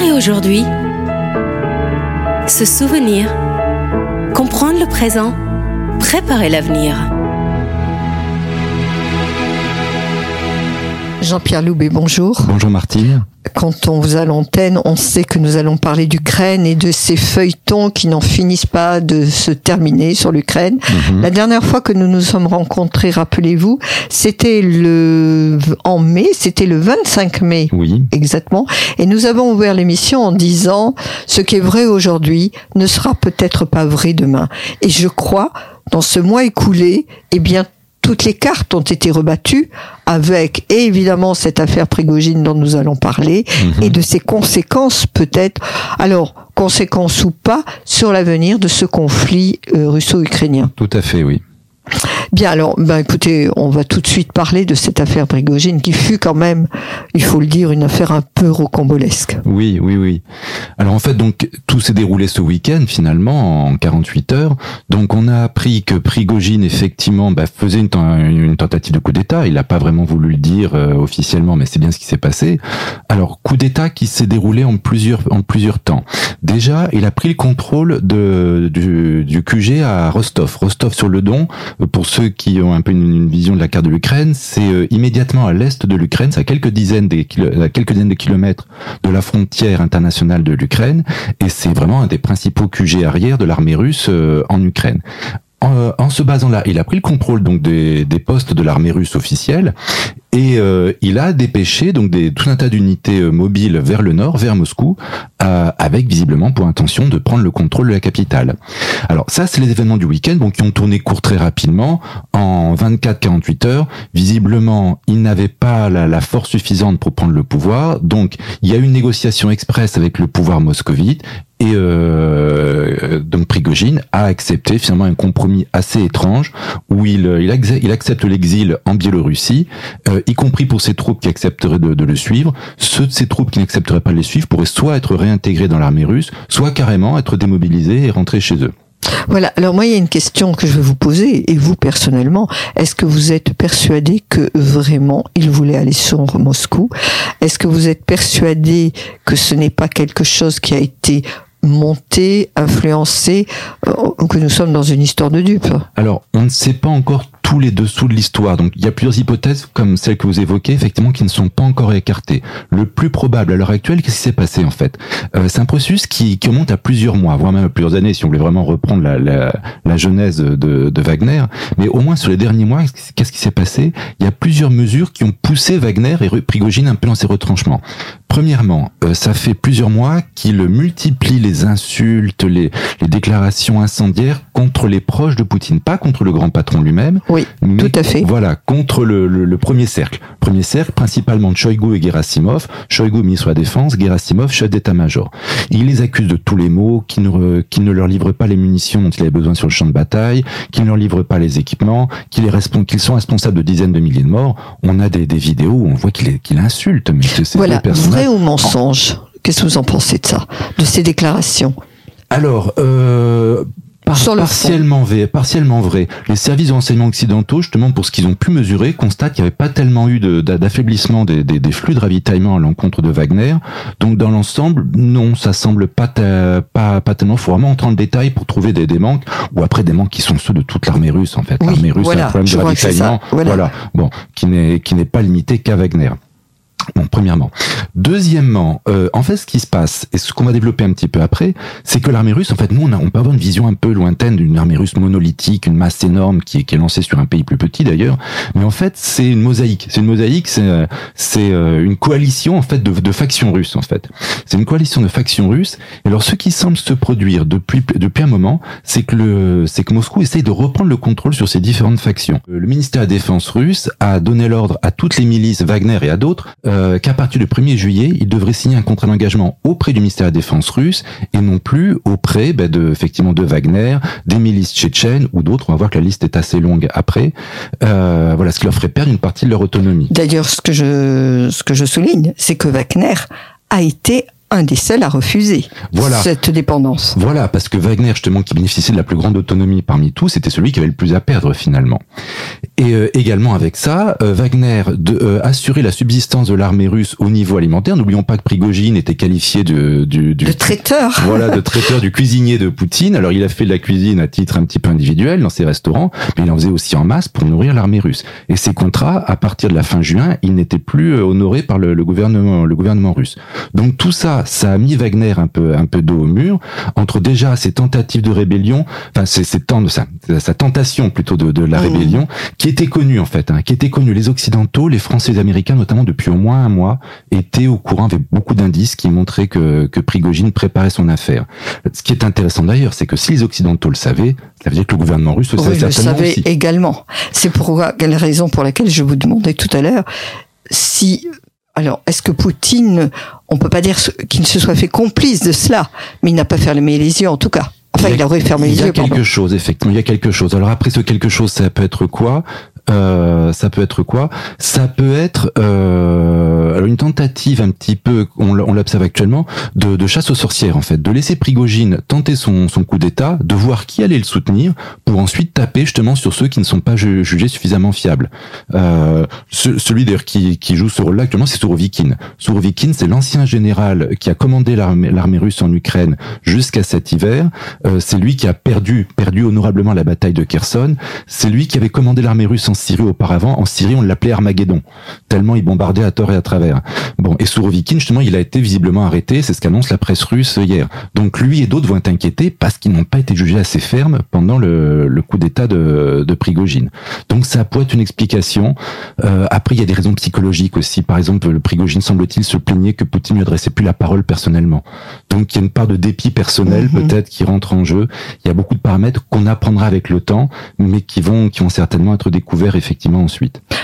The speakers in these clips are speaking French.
Hier et aujourd'hui, se souvenir, comprendre le présent, préparer l'avenir. Jean-Pierre Loubet, bonjour. Bonjour Martine. Quand on vous a l'antenne, on sait que nous allons parler d'Ukraine et de ces feuilletons qui n'en finissent pas de se terminer sur l'Ukraine. Mhm. La dernière fois que nous nous sommes rencontrés, rappelez-vous, c'était le en mai, c'était le 25 mai. Oui. Exactement. Et nous avons ouvert l'émission en disant ce qui est vrai aujourd'hui ne sera peut-être pas vrai demain. Et je crois, dans ce mois écoulé, eh bien, toutes les cartes ont été rebattues avec et évidemment cette affaire Prigogine dont nous allons parler Mhm. et de ses conséquences peut-être alors conséquences ou pas sur l'avenir de ce conflit euh, russo-ukrainien. Tout à fait, oui. Bien alors ben écoutez, on va tout de suite parler de cette affaire Prigogine qui fut quand même, il faut le dire, une affaire un peu rocambolesque. Oui, oui, oui. Alors en fait, donc tout s'est déroulé ce week-end finalement en 48 heures. Donc on a appris que Prigogine effectivement bah, faisait une tentative de coup d'État. Il n'a pas vraiment voulu le dire euh, officiellement, mais c'est bien ce qui s'est passé. Alors coup d'État qui s'est déroulé en plusieurs en plusieurs temps. Déjà, il a pris le contrôle de du, du QG à Rostov, Rostov sur le Don. Pour ceux qui ont un peu une, vision de la carte de l'Ukraine, c'est euh, immédiatement à l'est de l'Ukraine, c'est à quelques dizaines de kilomètres de la frontière internationale de l'Ukraine, et c'est vraiment un des principaux QG arrière de l'armée russe euh, en Ukraine. En, en se basant là, il a pris le contrôle des postes de l'armée russe officielle et euh, il a dépêché donc des, tout un tas d'unités euh, mobiles vers le nord, vers Moscou, euh, avec visiblement pour intention de prendre le contrôle de la capitale. Alors ça, c'est les événements du week-end, donc qui ont tourné court très rapidement en 24-48 heures. Visiblement, il n'avait pas la, force suffisante pour prendre le pouvoir, donc il y a eu une négociation express avec le pouvoir moscovite et euh, donc Prigogine a accepté finalement un compromis assez étrange où il, acce- il accepte l'exil en Biélorussie, euh, y compris pour ses troupes qui accepteraient de, de le suivre. Ceux de ses troupes qui n'accepteraient pas de le suivre pourraient soit être réintégrés dans l'armée russe, soit carrément être démobilisés et rentrer chez eux. Voilà. Alors moi, il y a une question que je vais vous poser, et vous personnellement, est-ce que vous êtes persuadé que vraiment il voulait aller sur Moscou? Est-ce que vous êtes persuadé que ce n'est pas quelque chose qui a été monté, influencé, euh, ou que nous sommes dans une histoire de dupes? Alors, on ne sait pas encore tous les dessous de l'histoire. Donc, il y a plusieurs hypothèses, comme celle que vous évoquez, effectivement, qui ne sont pas encore écartées. Le plus probable à l'heure actuelle, qu'est-ce qui s'est passé en fait? Euh, C'est un processus qui, qui remonte à plusieurs mois, voire même à plusieurs années, si on voulait vraiment reprendre la, la, la genèse de, de Wagner. Mais au moins sur les derniers mois, qu'est-ce qui s'est passé? Il y a plusieurs mesures qui ont poussé Wagner et Prigogine un peu dans ses retranchements. Premièrement, euh, ça fait plusieurs mois qu'il multiplie les insultes, les, les déclarations incendiaires contre les proches de Poutine, pas contre le grand patron lui-même, Oui, mais tout à fait. voilà, contre le, le, le premier cercle. Premier cercle, principalement de Shoigu et Gerasimov. Shoigu, ministre de la Défense, Gerasimov, chef d'état-major. Il les accuse de tous les maux, qu'il ne, leur livre pas les munitions dont il avait besoin sur le champ de bataille, qu'il ne leur livre pas les équipements, qu'il est respon- qu'ils sont responsables de dizaines de milliers de morts. On a des, des vidéos où on voit qu'il insulte, mais que c'est Voilà, vrai ou mensonge? Qu'est-ce que vous en pensez de ça, de ces déclarations? Alors, euh, Sur le fond. partiellement, vrai, partiellement vrai. Les services de renseignement occidentaux, justement, pour ce qu'ils ont pu mesurer, constatent qu'il n'y avait pas tellement eu de- d'affaiblissement des, des- des flux de ravitaillement à l'encontre de Wagner. Donc, dans l'ensemble, non, ça semble pas, ta- pas, pas tellement. Il faut vraiment entrer dans le détail pour trouver des, des manques, ou après des manques qui sont ceux de toute l'armée russe, en fait. Oui, l'armée russe voilà, a un problème de ravitaillement. voilà. voilà. Bon, qui n'est, qui n'est pas limité qu'à Wagner. Bon, premièrement. Deuxièmement, euh, en fait, ce qui se passe, et ce qu'on va développer un petit peu après, c'est que l'armée russe, en fait, nous, on, a, on peut avoir une vision un peu lointaine d'une armée russe monolithique, une masse énorme qui est, qui est lancée sur un pays plus petit d'ailleurs, mais en fait, c'est une mosaïque. C'est une mosaïque, c'est euh, c'est euh, une coalition en fait de, de factions russes en fait. C'est une coalition de factions russes. Et alors, ce qui semble se produire depuis depuis un moment, c'est que c'est que Moscou essaye de reprendre le contrôle sur ces différentes factions. Euh, Le ministère de la Défense russe a donné l'ordre à toutes les milices Wagner et à d'autres qu'à partir du 1er juillet, ils devraient signer un contrat d'engagement auprès du ministère de la Défense russe et non plus auprès ben, de effectivement de Wagner, des milices tchétchènes ou d'autres. On va voir que la liste est assez longue après. Euh, voilà, ce qui leur ferait perdre une partie de leur autonomie. D'ailleurs, ce que je ce que je souligne, c'est que Wagner a été un des seuls à refuser Voilà. cette dépendance. Voilà, parce que Wagner, justement, qui bénéficiait de la plus grande autonomie parmi tous, c'était celui qui avait le plus à perdre finalement. Et euh, également avec ça, euh, Wagner de euh, assurer la subsistance de l'armée russe au niveau alimentaire. N'oublions pas que Prigogine était qualifié de, du, du De traiteur. voilà, de traiteur du cuisinier de Poutine. Alors il a fait de la cuisine à titre un petit peu individuel dans ses restaurants, mais il en faisait aussi en masse pour nourrir l'armée russe. Et ces contrats, à partir de la fin juin, ils n'étaient plus honorés par le, le gouvernement, le gouvernement russe. Donc tout ça, ça a mis Wagner un peu, un peu dos au mur entre déjà ses tentatives de rébellion, enfin c'est c'est tant- sa, sa tentation plutôt de, de la Mhm. rébellion, qui était connue en fait, hein, qui était connue. Les Occidentaux, les Français et les Américains notamment depuis au moins un mois, étaient au courant avec beaucoup d'indices qui montraient que, que Prigogine préparait son affaire. Ce qui est intéressant d'ailleurs, c'est que si les Occidentaux le savaient, ça veut dire que le gouvernement russe le Oui, savait le certainement savais aussi. également. C'est pour quelle raison pour laquelle je vous demandais tout à l'heure si alors est-ce que Poutine, on peut pas dire qu'il ne se soit fait complice de cela, mais il n'a pas fermé les yeux en tout cas. Enfin, Il il, aurait fermé Il les y a yeux. quelque pardon. chose, effectivement. Il y a quelque chose. Alors après, ce quelque chose, ça peut être quoi? Euh, Ça peut être quoi? Ça peut être euh, une tentative un petit peu, on l'observe actuellement, de, chasse aux sorcières en fait, de laisser Prigogine tenter son, son coup d'État, de voir qui allait le soutenir, pour ensuite taper justement sur ceux qui ne sont pas ju- jugés suffisamment fiables. Euh, ce- celui d'ailleurs qui, joue ce rôle-là actuellement, c'est Sourovikine. Sourovikine, c'est l'ancien général qui a commandé l'armée russe en Ukraine jusqu'à cet hiver. Euh, c'est lui qui a perdu, perdu honorablement la bataille de Kherson. C'est lui qui avait commandé l'armée russe en Syrie auparavant. En Syrie, on l'appelait Armageddon, tellement il bombardait à tort et à travers. Bon, et Sourovikine, justement, il a été visiblement arrêté. C'est ce qu'annonce la presse russe hier. Donc lui et d'autres vont être inquiétés parce qu'ils n'ont pas été jugés assez fermes pendant le, le coup d'État de, de Prigogine. Donc ça pourrait être une explication. Euh, après, il y a des raisons psychologiques aussi. Par exemple, le Prigogine semble-t-il se plaignait que Poutine lui adressait plus la parole personnellement. Donc il y a une part de dépit personnel Mhm. peut-être qui rentre en jeu. Il y a beaucoup de paramètres qu'on apprendra avec le temps, mais qui vont qui vont certainement être découverts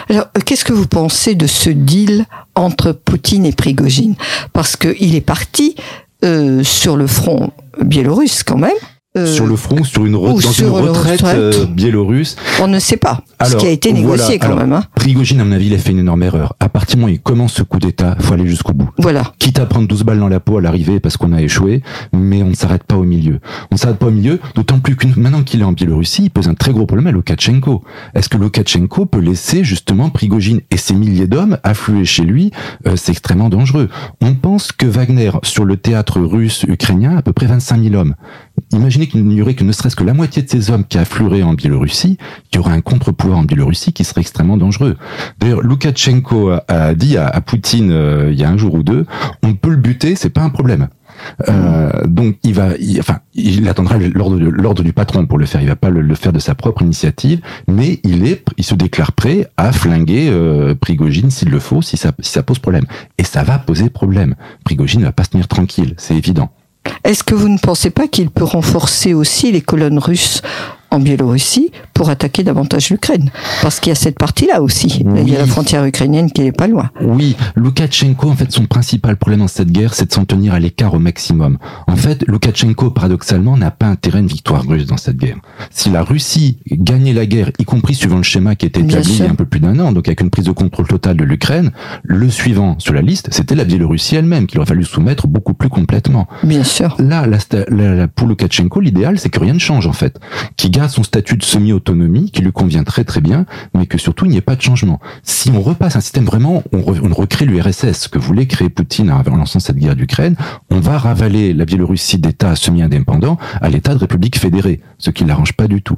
Alors, euh, qu'est-ce que vous pensez de ce deal entre Poutine et Prigogine? Parce qu'il est parti euh, sur le front biélorusse quand même. Euh, sur le front, sur une, dans sur une retraite, retraite. euh, biélorusse, On ne sait pas ce qui a été voilà, négocié quand alors- même. Hein. Prigogine, à mon avis, il a fait une énorme erreur. À partir du moment où il commence ce coup d'État, faut aller jusqu'au bout. Voilà. Quitte à prendre 12 balles dans la peau à l'arrivée parce qu'on a échoué, mais on ne s'arrête pas au milieu. On ne s'arrête pas au milieu, d'autant plus que maintenant qu'il est en Biélorussie, il pose un très gros problème à Loukachenko. Est-ce que Loukachenko peut laisser justement Prigogine et ses milliers d'hommes affluer chez lui? Euh, C'est extrêmement dangereux. On pense que Wagner, sur le théâtre russe-ukrainien, a à peu près 25 000 hommes. Imaginez qu'il n'y aurait que ne serait-ce que la moitié de ces hommes qui afflueraient en Biélorussie, qu'il y aurait un contre-pouvoir en Biélorussie qui serait extrêmement dangereux. D'ailleurs, Loukachenko a, dit à, Poutine euh, il y a un jour ou deux, on peut le buter, c'est pas un problème. Euh, donc il va, enfin, il attendra l'ordre du patron pour le faire. Il va pas le, le faire de sa propre initiative, mais il est, il se déclare prêt à flinguer euh, Prigogine s'il le faut, si ça, si ça pose problème. Et ça va poser problème. Prigogine ne va pas se tenir tranquille, c'est évident. Est-ce que vous ne pensez pas qu'il peut renforcer aussi les colonnes russes en Biélorussie pour attaquer davantage l'Ukraine Parce qu'il y a cette partie-là aussi. Il y a la Oui. frontière ukrainienne qui n'est pas loin. Oui, Loukachenko, en fait, son principal problème dans cette guerre, c'est de s'en tenir à l'écart au maximum. En fait, Loukachenko, paradoxalement, n'a pas intérêt à une victoire russe dans cette guerre. Si la Russie gagnait la guerre, y compris suivant le schéma qui était établi il y a un peu plus d'un an, donc avec une prise de contrôle totale de l'Ukraine, le suivant sur la liste, c'était la Biélorussie elle-même, qu'il aurait fallu soumettre beaucoup plus complètement. Bien sûr. Là, la la- la- pour Loukachenko, l'idéal, c'est que rien ne change en fait, qu'il garde son statut de semi-autonomie, qui lui convient très très bien, mais que surtout il n'y ait pas de changement. Si on repasse un système vraiment, on, re- on recrée l'URSS, que voulait créer Poutine en lançant cette guerre d'Ukraine, on va ravaler la Biélorussie d'État semi-indépendant à l'État de République fédérée, ce qui l'arrange pas du tout.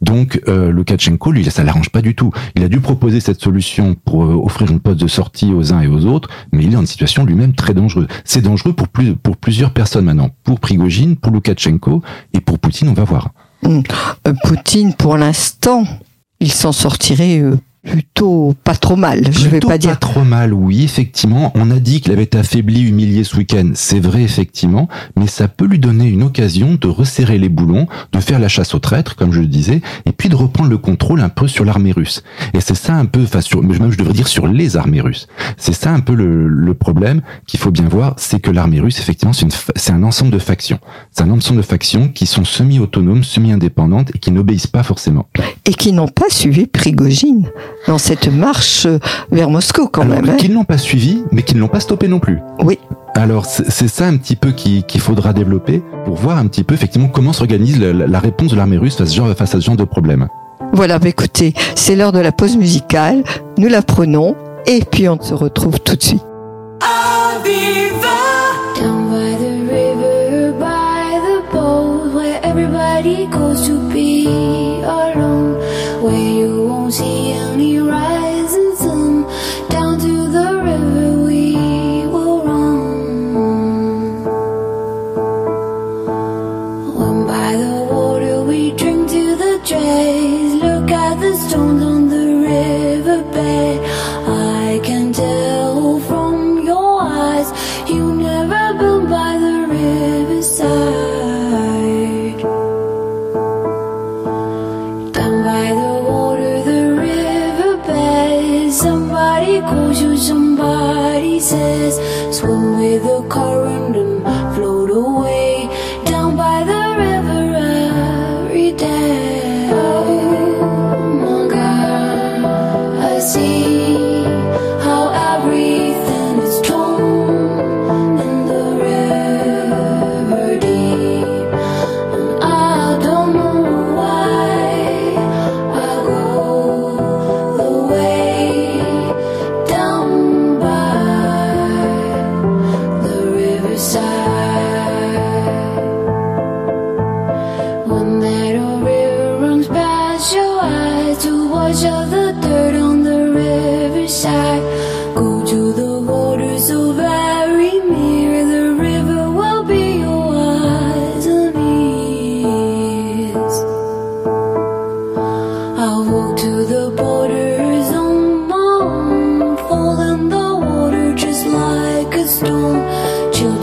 Donc euh, Loukachenko, lui, ça l'arrange pas du tout. Il a dû proposer cette solution pour euh, offrir une poste de sortie aux uns et aux autres, mais il est en situation lui-même très dangereuse. C'est dangereux pour, pour plusieurs personnes maintenant. Pour Prigogine, pour Loukachenko et pour Poutine, on va voir. Poutine, pour l'instant, il s'en sortirait euh, plutôt pas trop mal. Je vais Plutôt pas dire. trop mal, oui, effectivement. On a dit qu'il avait affaibli, humilié ce week-end. C'est vrai, effectivement. Mais ça peut lui donner une occasion de resserrer les boulons, de faire la chasse aux traîtres, comme je le disais, et puis de reprendre le contrôle un peu sur l'armée russe. Et c'est ça un peu, enfin, sur, même je devrais dire sur les armées russes. C'est ça un peu le, le problème qu'il faut bien voir, c'est que l'armée russe, effectivement, c'est un ensemble de factions. C'est un ensemble de factions qui sont semi-autonomes, semi-indépendantes et qui n'obéissent pas forcément. Et qui n'ont pas suivi Prigogine dans cette marche euh, vers Moscou quand Alors, même. hein. qu'ils n'ont pas suivi, mais qu'ils ne l'ont pas stoppé non plus. Oui. Alors c'est ça un petit peu qu'il faudra développer pour voir un petit peu effectivement comment s'organise la, réponse de l'armée russe face, face à ce genre de problème. Voilà, bah écoutez, c'est l'heure de la pause musicale, nous la prenons et puis on se retrouve tout de suite.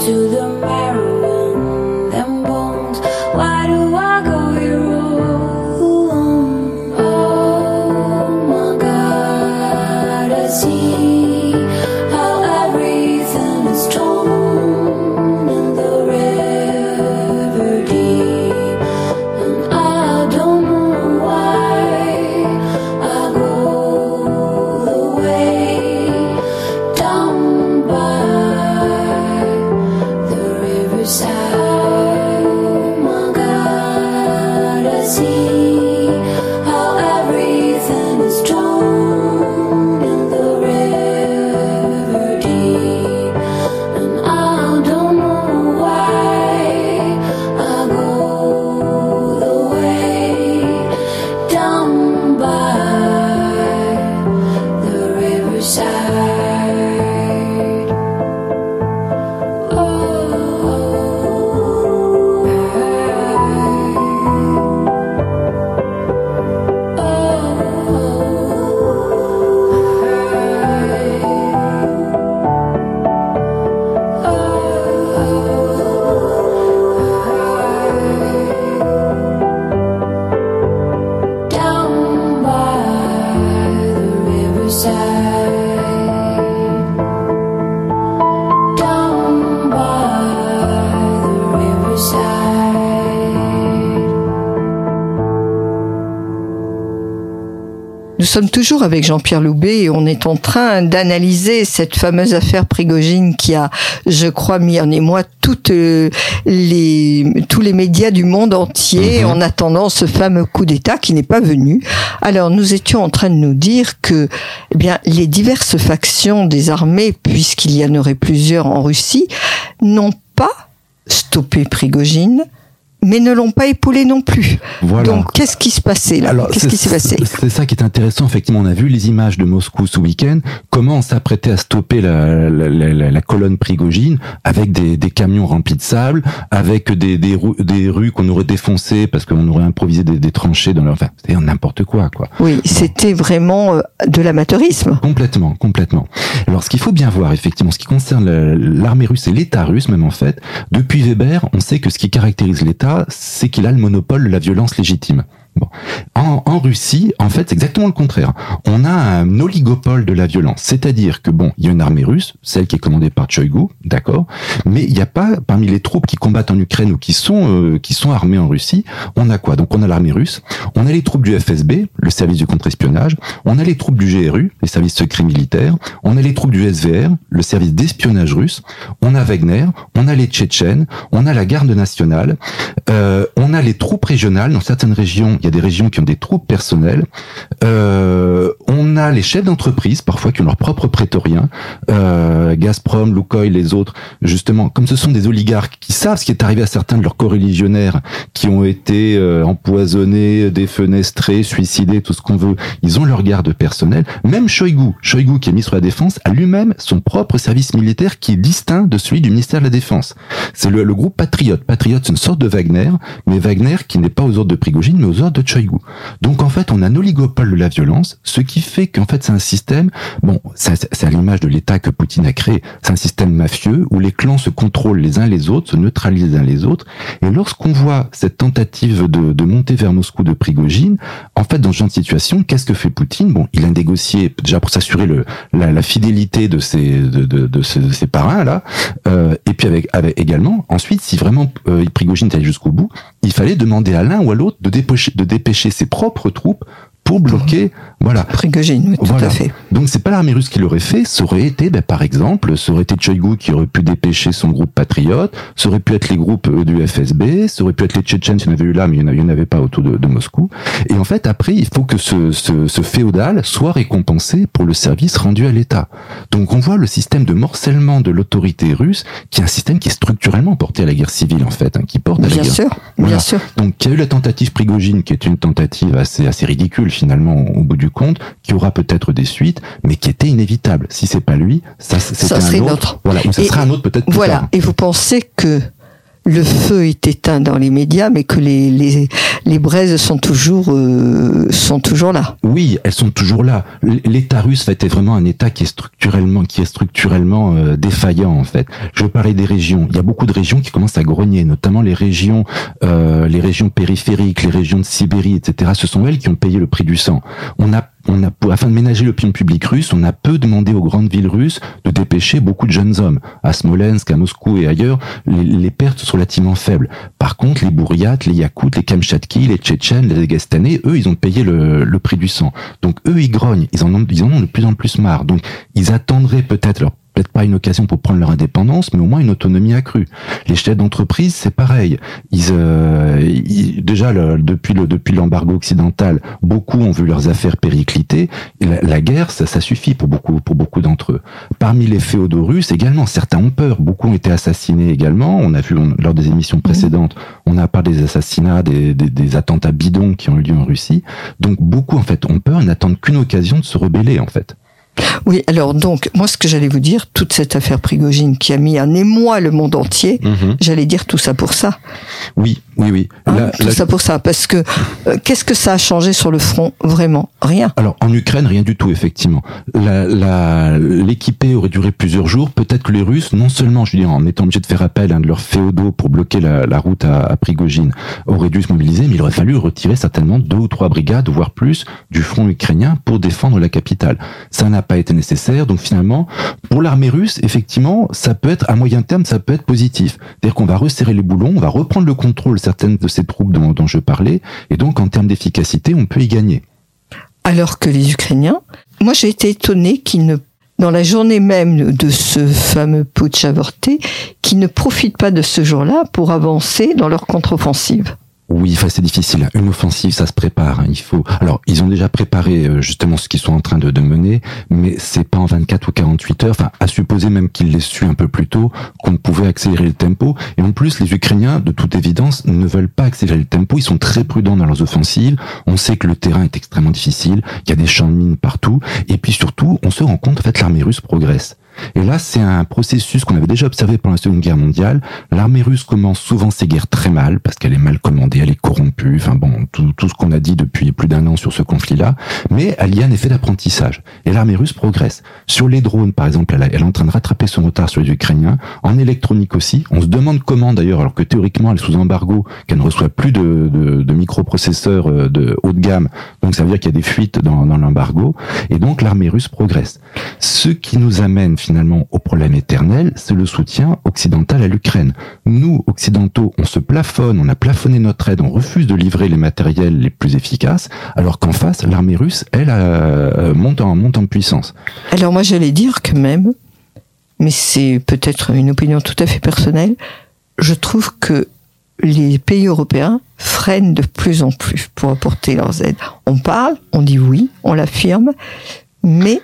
to the mind. side sommes toujours avec Jean-Pierre Loubet et on est en train d'analyser cette fameuse affaire Prigogine qui a, je crois, mis en émoi toutes euh, les, tous les médias du monde entier mhm. en attendant ce fameux coup d'État qui n'est pas venu. Alors, nous étions en train de nous dire que, eh bien, les diverses factions des armées, puisqu'il y en aurait plusieurs en Russie, n'ont pas stoppé Prigogine, mais ne l'ont pas épaulé non plus. Donc, qu'est-ce qui se passait là? Qu'est-ce qui s'est passé? C'est ça qui est intéressant. Effectivement, on a vu les images de Moscou ce week-end. Comment on s'apprêtait à stopper la, la, la, la, colonne Prigogine avec des, des, camions remplis de sable, avec des, des, des rues qu'on aurait défoncées parce qu'on aurait improvisé des, des tranchées dans leur. Enfin, c'était n'importe quoi, quoi. Oui, c'était vraiment euh, de l'amateurisme. Complètement, complètement. Alors, ce qu'il faut bien voir, effectivement, ce qui concerne l'armée russe et l'État russe, même en fait, depuis Weber, on sait que ce qui caractérise l'État c'est qu'il a le monopole de la violence légitime. Bon. En, en Russie, en fait, c'est exactement le contraire. On a un oligopole de la violence, c'est-à-dire que bon, il y a une armée russe, celle qui est commandée par Choigu, d'accord, mais il n'y a pas parmi les troupes qui combattent en Ukraine ou qui sont euh, qui sont armées en Russie, on a quoi? Donc on a l'armée russe, on a les troupes du FSB, le service du contre-espionnage, on a les troupes du GRU, les services secrets militaires, on a les troupes du SVR, le service d'espionnage russe, on a Wagner, on a les Tchétchènes, on a la garde nationale, euh, on a les troupes régionales. Dans certaines régions, il y a des régions qui ont des troupes personnelles. Euh, on a les chefs d'entreprise, parfois qui ont leur propre prétorien. Euh, Gazprom, Lukoil, les autres, justement, comme ce sont des oligarques qui savent ce qui est arrivé à certains de leurs co-religionnaires qui ont été euh, empoisonnés, défenestrés, suicidés, tout ce qu'on veut. Ils ont leur garde personnelle. Même Shoigu, Shoigu qui est ministre de la Défense, a lui-même son propre service militaire qui est distinct de celui du ministère de la Défense. C'est le, le, groupe Patriot. Patriot, c'est une sorte de Wagner, mais Wagner qui n'est pas aux ordres de Prigogine, mais aux ordres de. Donc en fait, on a un oligopole de la violence, ce qui fait qu'en fait c'est un système, bon, c'est à l'image de l'État que Poutine a créé, c'est un système mafieux où les clans se contrôlent les uns les autres, se neutralisent les uns les autres, et lorsqu'on voit cette tentative de, monter vers Moscou de Prigogine, en fait dans ce genre de situation, qu'est-ce que fait Poutine? Bon, il a négocié déjà pour s'assurer la, la, fidélité de ses de, de ses parrains là, euh, et puis avec, avec également ensuite si vraiment euh, Prigogine allait jusqu'au bout, il fallait demander à l'un ou à l'autre de dépêcher, ses propres troupes pour bloquer, voilà. Prigogine, oui, voilà. tout à fait. Donc c'est pas l'armée russe qui l'aurait fait, ça aurait été, ben, par exemple, ça aurait été Choigu qui aurait pu dépêcher son groupe patriote, ça aurait pu être les groupes euh, du FSB, ça aurait pu être les Tchétchènes s'il y en avait eu là, mais il n'y en avait pas autour de, de, Moscou. Et en fait, après, il faut que ce, ce, ce, féodal soit récompensé pour le service rendu à l'État. Donc on voit le système de morcellement de l'autorité russe, qui est un système qui est structurellement porté à la guerre civile, en fait, hein, qui porte à bien la guerre. Sûr, voilà. bien sûr. Donc il y a eu la tentative Prigogine, qui est une tentative assez, assez ridicule finalement au bout du compte, qui aura peut-être des suites, mais qui était inévitable. Si c'est pas lui, ça, ça un autre. Voilà, ou ça et, sera un autre peut-être. Voilà. Tard. Et vous pensez que le feu est éteint dans les médias, mais que les, les, les braises sont toujours, euh, sont toujours là. Oui, elles sont toujours là. L'État russe est vraiment un État qui est structurellement, qui est structurellement euh, défaillant en fait. Je veux parler des régions. Il y a beaucoup de régions qui commencent à grogner, notamment les régions, euh, les régions périphériques, les régions de Sibérie, etc. Ce sont elles qui ont payé le prix du sang. On a on a, afin de ménager l'opinion publique russe, on a peu demandé aux grandes villes russes de dépêcher beaucoup de jeunes hommes. À Smolensk, à Moscou et ailleurs, les, les pertes sont relativement faibles. Par contre, les Bouriates, les Yakoutes, les Kamchatkis, les Tchétchènes, les Dagestanais, eux, ils ont payé le, le, prix du sang. Donc eux, ils grognent, ils en ont, ils en ont de plus en plus marre. Donc ils attendraient peut-être leur peut-être pas une occasion pour prendre leur indépendance, mais au moins une autonomie accrue. Les chefs d'entreprise, c'est pareil. Ils, euh, déjà depuis le depuis l'embargo occidental, beaucoup ont vu leurs affaires péricliter. La, guerre, ça, suffit pour beaucoup pour beaucoup d'entre eux. Parmi les féodaux russes également, certains ont peur. Beaucoup ont été assassinés également. On a vu lors des émissions précédentes, on a parlé des assassinats, des, des, des, attentats bidons qui ont eu lieu en Russie. Donc beaucoup en fait ont peur et n'attendent qu'une occasion de se rebeller en fait. Oui, alors donc, moi ce que j'allais vous dire, toute cette affaire Prigogine qui a mis en émoi le monde entier, Mhm. j'allais dire tout ça pour ça. Oui, oui, oui. Hein, tout ça pour ça, parce que euh, qu'est-ce que ça a changé sur le front? Vraiment, rien. Alors en Ukraine, rien du tout, effectivement. L'équipée aurait duré plusieurs jours. Peut-être que les Russes, non seulement, je veux dire, en étant obligés de faire appel à un de leurs féodaux pour bloquer la, la route à, à, Prigogine, auraient dû se mobiliser, mais il aurait fallu retirer certainement deux ou trois brigades, voire plus, du front ukrainien pour défendre la capitale. Ça n'a pas été nécessaire. Donc finalement, pour l'armée russe, effectivement, ça peut être à moyen terme, ça peut être positif. C'est-à-dire qu'on va resserrer les boulons, on va reprendre le contrôle certaines de ces troupes dont, dont je parlais, et donc en termes d'efficacité, on peut y gagner. Alors que les Ukrainiens, moi j'ai été étonné qu'ils ne dans la journée même de ce fameux putsch avorté, qui ne profitent pas de ce jour-là pour avancer dans leur contre-offensive. Oui, c'est difficile. Une offensive, ça se prépare. Hein. Il faut. Alors, ils ont déjà préparé euh, justement ce qu'ils sont en train de, de mener, mais c'est pas en 24 ou 48 heures. Enfin, à supposer même qu'ils l'aient su un peu plus tôt qu'on pouvait accélérer le tempo. Et en plus, les Ukrainiens, de toute évidence, ne veulent pas accélérer le tempo. Ils sont très prudents dans leurs offensives. On sait que le terrain est extrêmement difficile. Il y a des champs de mines partout. Et puis surtout, on se rend compte en fait l'armée russe progresse. Et là, c'est un processus qu'on avait déjà observé pendant la Seconde Guerre mondiale. L'armée russe commence souvent ses guerres très mal, parce qu'elle est mal commandée, elle est corrompue, enfin bon, tout, ce qu'on a dit depuis plus d'un an sur ce conflit-là. Mais elle y a un effet d'apprentissage. Et l'armée russe progresse. Sur les drones, par exemple, elle, est en train de rattraper son retard sur les Ukrainiens. En électronique aussi. On se demande comment d'ailleurs, alors que théoriquement elle est sous embargo, qu'elle ne reçoit plus de microprocesseurs euh, de haut de gamme. Donc ça veut dire qu'il y a des fuites dans, dans l'embargo. Et donc l'armée russe progresse. Ce qui nous amène finalement au problème éternel, c'est le soutien occidental à l'Ukraine. Nous, occidentaux, on se plafonne, on a plafonné notre aide, on refuse de livrer les matériels les plus efficaces, alors qu'en face, l'armée russe, elle, euh, monte, en, monte en puissance. Alors moi, j'allais dire que même, mais c'est peut-être une opinion tout à fait personnelle, je trouve que les pays européens freinent de plus en plus pour apporter leurs aides. On parle, on dit oui, on l'affirme, mais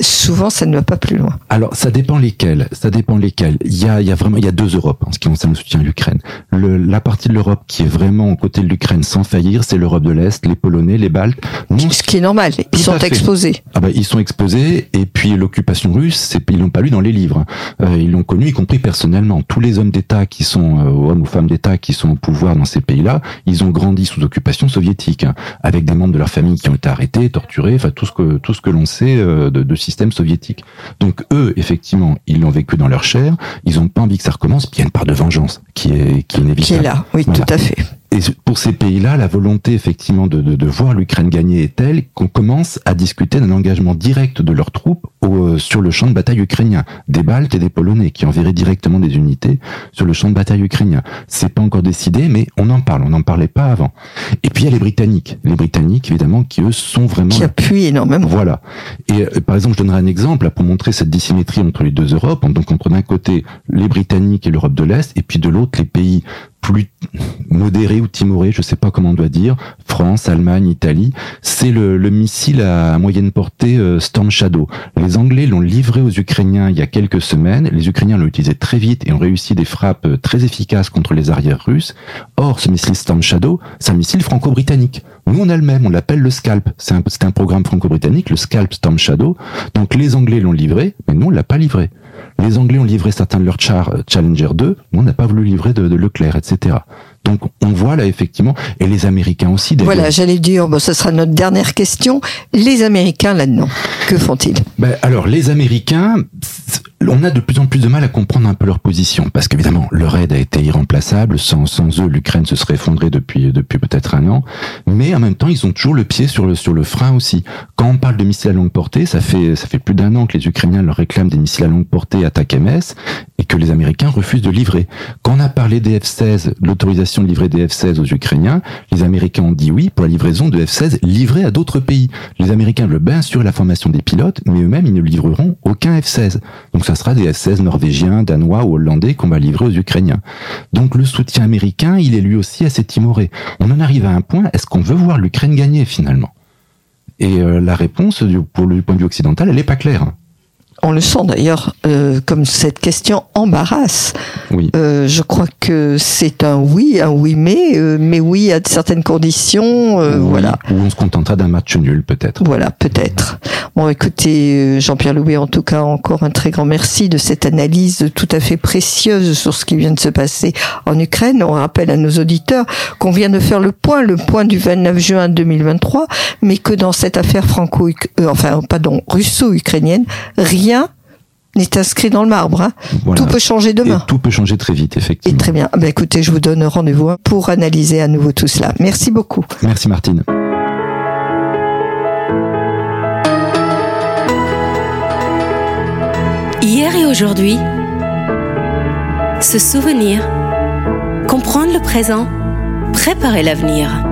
souvent ça ne va pas plus loin. Alors ça dépend lesquels. Ça dépend lesquels. Il y a, il y a vraiment il y a deux Europes en ce qui concerne le soutien à l'Ukraine. la partie de l'Europe qui est vraiment aux côtés de l'Ukraine sans faillir, c'est l'Europe de l'Est, les Polonais, les Baltes. ce qui est normal. Ils sont exposés. Ah bah, ils sont exposés et puis l'occupation russe, c'est ils l'ont pas lu dans les livres. Euh, ils l'ont connu, y compris personnellement. Tous les hommes d'État qui sont euh, hommes ou femmes d'État qui sont au pouvoir dans ces pays-là, ils ont grandi sous occupation soviétique, hein, avec des membres de leur famille qui ont été arrêtés, torturés, enfin tout ce que tout ce que l'on sait euh, de, de système soviétique. Donc eux, effectivement, ils l'ont vécu dans leur chair, ils n'ont pas envie que ça recommence, puis il y a une part de vengeance qui est, qui est inévitable. Qui est là, oui, tout à fait. Et pour ces pays-là, la volonté effectivement de, de, de voir l'Ukraine gagner est telle qu'on commence à discuter d'un engagement direct de leurs troupes au, euh, sur le champ de bataille ukrainien, des Baltes et des Polonais qui enverraient directement des unités sur le champ de bataille ukrainien. C'est pas encore décidé, mais on en parle. On n'en parlait pas avant. Et puis il y a les Britanniques, les Britanniques évidemment qui eux sont vraiment qui appuient énormément. Voilà. Et euh, par exemple, je donnerai un exemple pour montrer cette dissymétrie entre les deux Europes. Donc entre d'un côté les Britanniques et l'Europe de l'Est, et puis de l'autre les pays plus modéré ou timoré, je sais pas comment on doit dire, France, Allemagne, Italie, c'est le, le, missile à moyenne portée euh, Storm Shadow. Les Anglais l'ont livré aux Ukrainiens il y a quelques semaines, les Ukrainiens l'ont utilisé très vite et ont réussi des frappes euh, très efficaces contre les arrières russes. Or, ce missile Storm Shadow, c'est un missile franco-britannique. Nous, on a le même, on l'appelle le Scalp. C'est un, un programme franco-britannique, le Scalp Storm Shadow. Donc les Anglais l'ont livré, mais nous, on l'a pas livré. Les Anglais ont livré certains de leurs chars euh, Challenger 2, nous on n'a pas voulu livrer de, de Leclerc, etc. Donc on voit là effectivement, et les Américains aussi. Voilà, j'allais dire, bon, ce sera notre dernière question. Les Américains là-dedans, que font-ils? Ben, Alors les Américains, on a de plus en plus de mal à comprendre un peu leur position, parce qu'évidemment leur aide a été irremplaçable. Sans, sans eux, l'Ukraine se serait effondrée depuis depuis peut-être un an. Mais en même temps, ils ont toujours le pied sur le sur le frein aussi. Quand on parle de missiles à longue portée, ça fait ça fait plus d'un an que les Ukrainiens leur réclament des missiles à longue portée à MS que les Américains refusent de livrer. Quand on a parlé des F-16, l'autorisation de livrer des F-16 aux Ukrainiens, les Américains ont dit oui pour la livraison de F-16 livrés à d'autres pays. Les Américains veulent bien sûr la formation des pilotes, mais eux-mêmes, ils ne livreront aucun F-16. Donc ça sera des F-16 norvégiens, danois ou hollandais qu'on va livrer aux Ukrainiens. Donc le soutien américain, il est lui aussi assez timoré. On en arrive à un point, est-ce qu'on veut voir l'Ukraine gagner finalement? Et euh, la réponse, pour le point de vue occidental, elle n'est pas claire on le sent d'ailleurs, euh, comme cette question embarrasse. Oui. Euh, je crois que c'est un oui, un oui mais, euh, mais oui à certaines conditions, euh, voilà. Ou on se contentera d'un match nul peut-être. Voilà, peut-être. Bon, écoutez, euh, Jean-Pierre Louis, en tout cas, encore un très grand merci de cette analyse tout à fait précieuse sur ce qui vient de se passer en Ukraine. On rappelle à nos auditeurs qu'on vient de faire le point, le point du 29 juin 2023, mais que dans cette affaire franco, enfin, pardon, russo-ukrainienne, rien n'est inscrit dans le marbre. Hein. Tout peut changer demain. tout peut changer très vite, effectivement. Et très bien. Ben, écoutez, je vous donne rendez-vous pour analyser à nouveau tout cela. Merci beaucoup. Merci Martine. Hier et aujourd'hui, se souvenir, comprendre le présent, préparer l'avenir.